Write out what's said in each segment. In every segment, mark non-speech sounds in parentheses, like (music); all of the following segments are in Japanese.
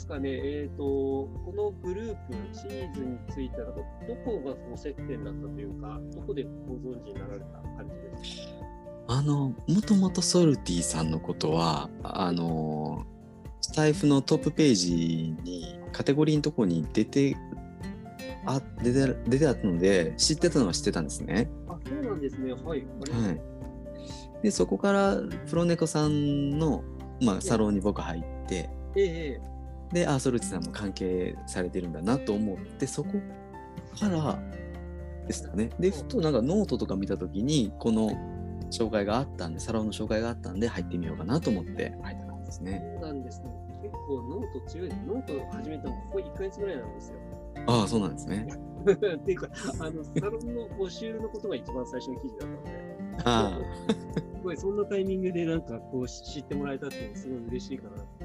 ですかね、えっ、と、このグループ、シリーズについては、どこがその接点だったというか、どこでご存知になられた感じですか？あの、もともとソルティさんのことは、あの、スタイフのトップページに、カテゴリーのところに出て、あ出て出てあったので、知ってたのは知ってたんですね。あ、そうなんですね。はい。はい。で、そこから、プロネコさんの、まあ、サロンに僕入って、ええで、あ、ソルティさんも関係されてるんだなと思って、そこからですかね。で、ふとなんかノートとか見たときに、この紹介があったんで、サロンの紹介があったんで、入ってみようかなと思って入った感じですね。そうなんですね。結構ノート強いです。ノート始めたのここ1ヶ月ぐらいなんですよ。ああ、そうなんですね。(laughs) っていうか、あの、サロンの募集のことが一番最初の記事だったので。あ (laughs) すごい、そんなタイミングでなんかこう知ってもらえたっていうのはすごい嬉しいかなって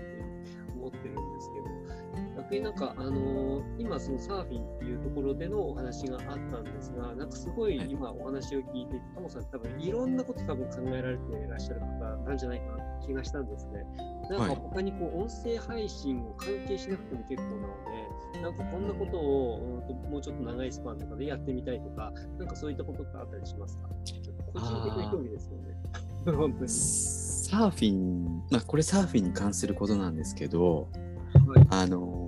逆になんか、あのー、今そのサーフィンっていうところでのお話があったんですが、なんかすごい今お話を聞いて、トモさん多分いろんなこと多分考えられていらっしゃる方なんじゃないかなって気がしたんですね。なんか他にこう音声配信を関係しなくても結構なので、なんかこんなことを、うん、もうちょっと長いスパンとかでやってみたいとか、なんかそういったことってあったりしますか？個人的な興味ですよね。(laughs) 本当に。サーフィン、まあこれサーフィンに関することなんですけど、はい、あの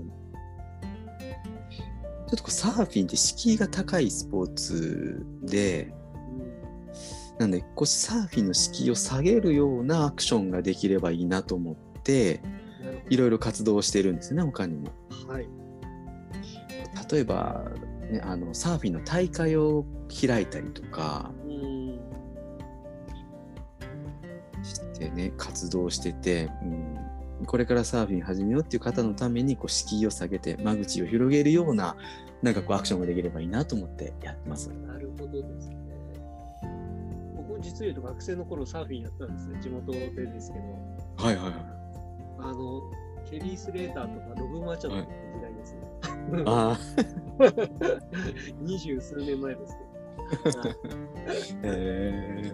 ちょっとサーフィンって敷居が高いスポーツで、なんでこうサーフィンの敷居を下げるようなアクションができればいいなと思っていろいろ活動してるんですね他にも。はい、例えば、ね、あのサーフィンの大会を開いたりとかしてね活動してて、うん、これからサーフィン始めようっていう方のためにこう敷居を下げて間口を広げるようななんかこうアクションができればいいなと思ってやってます。なるほどですね。僕も実を言うと学生の頃サーフィンやったんですね、地元でですけど。はいはいはい。あの、ケリー・スレーターとかロブ・マチャドの時代ですね。はい、ああ。二十数年前ですけど。え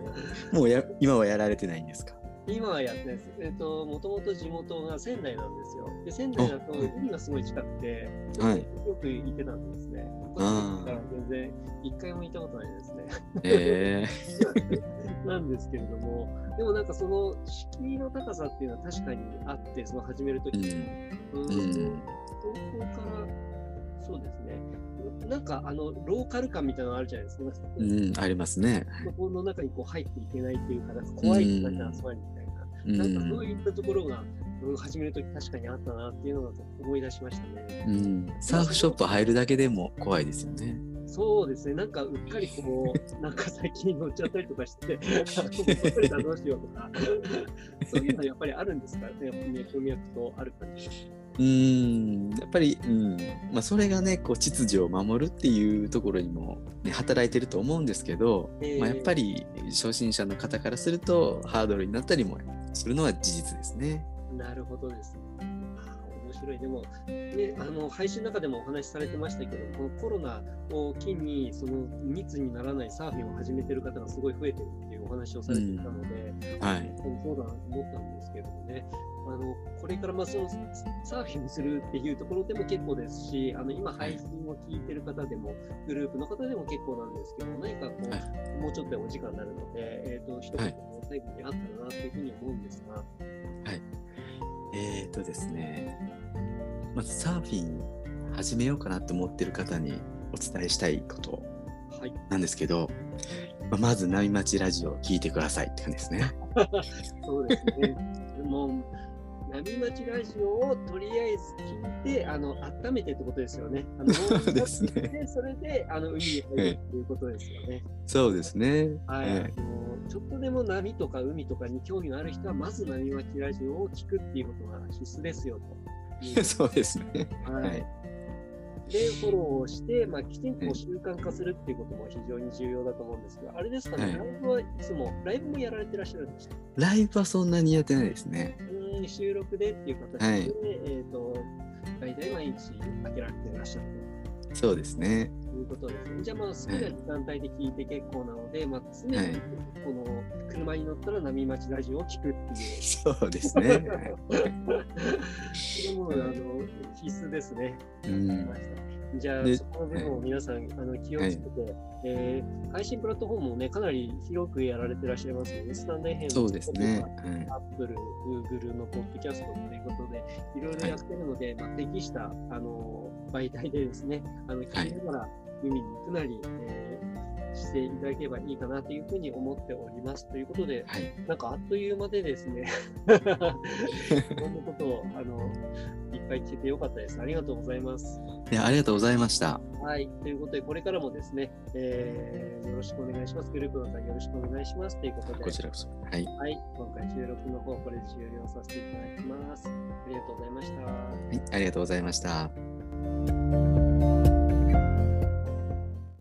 ー、もうや今はやられてないんですか？今はやってないです。えっ、ー、と、もともと地元が仙台なんですよ。で、仙台だと海がすごい近くて、はい、よく行ってたんですね。あから全然一回も行ったことないですね。えー、(laughs) なんですけれども、でもなんかその敷居の高さっていうのは確かにあって、その始めるときに、うん、うん、東京から、そうですね。なんかあのローカル感みたいなのあるじゃないですか。うん、ありますね。そこの中にこう入っていけないっていうか、怖い人たちの集まりみたいな、うん、なんかそういったところが、うん、始めるとき確かにあったなっていうのを思い出しましたね。うん、サーフショップ入るだけでも怖いですよね。そうですね、なんかうっかりこう、(laughs) なんか最近乗っちゃったりとかして、(laughs) 乗れたらどうしようとか、そういうのはやっぱりあるんですかね、脈々とある感じうんやっぱり、うんまあ、それがねこう秩序を守るっていうところにも、ね、働いてると思うんですけど、えー、まあ、やっぱり初心者の方からするとハードルになったりもするのは事実ですね。なるほどですね。面白い。でも、ね、あの配信の中でもお話しされてましたけど、このコロナを機にその密にならないサーフィンを始めてる方がすごい増えてるっていうお話をされていたので、うん、はい、そうだなと思ったんですけどもね。あのこれからまあそのサーフィンするっていうところでも結構ですし、あの今配信を聞いてる方でも、グループの方でも結構なんですけど、何かこう、はい、もうちょっとお時間になるので、えっ、ー、と、一言最後にあったらなというふうに思うんですが。はい。えっ、ー、とですね、まずサーフィン始めようかなと思ってる方にお伝えしたいことなんですけど、はいまあ、まず波町ラジオを聞いてくださいって感じですね。(laughs) そうですね。もう波町ラジオをとりあえず聞いて、あの温めてってことですよね。あのそう (laughs) ですね。それであの海に入るっていうことですよね。そうですね。はい。あのちょっとでも波とか海とかに興味がある人は、まず波町ラジオを聞くっていうことが必須ですよと。(laughs) そうですね。はい、はいで、フォローをして、まあ、きちんと習慣化するっていうことも非常に重要だと思うんですが、あれですかね、はい、ライブはいつも、ライブもやられてらっしゃるんですか？ライブはそんなにやってないですね。うん、収録でっていう形で、はい、えっ、ー、と、大体毎日開けられていらっしゃると。そうですね。ういうことですね。じゃあまあ好きな時間帯で聞いて結構なので、まあ常にはいこの車に乗ったら波町ラジオを聞くっていう。そうですね。はいそれもあの必須ですね。うんじゃあ、でそこの部分を皆さん、あの気をつけて、えー配信プラットフォームもね、かなり広くやられてらっしゃいますので、スタンド FM そうですね。はいアップル、Google のポッドキャストということで、いろいろやってるので、まあ、適したあの媒体でですね、あの聞きながら海に行くなり、えーしていただければいいかなというふうに思っております。ということで、はい。なんかあっという間でですね、(laughs) いろんなことをあのいっぱい聞けてよかったです。ありがとうございます。いや、ありがとうございました。はい。ということで、これからもですね、えーよろしくお願いします。グループの方よろしくお願いします。ということで、こちらこそ。はい。はい。今回収録の方、これで終了させていただきます。ありがとうございました。はい、ありがとうございました。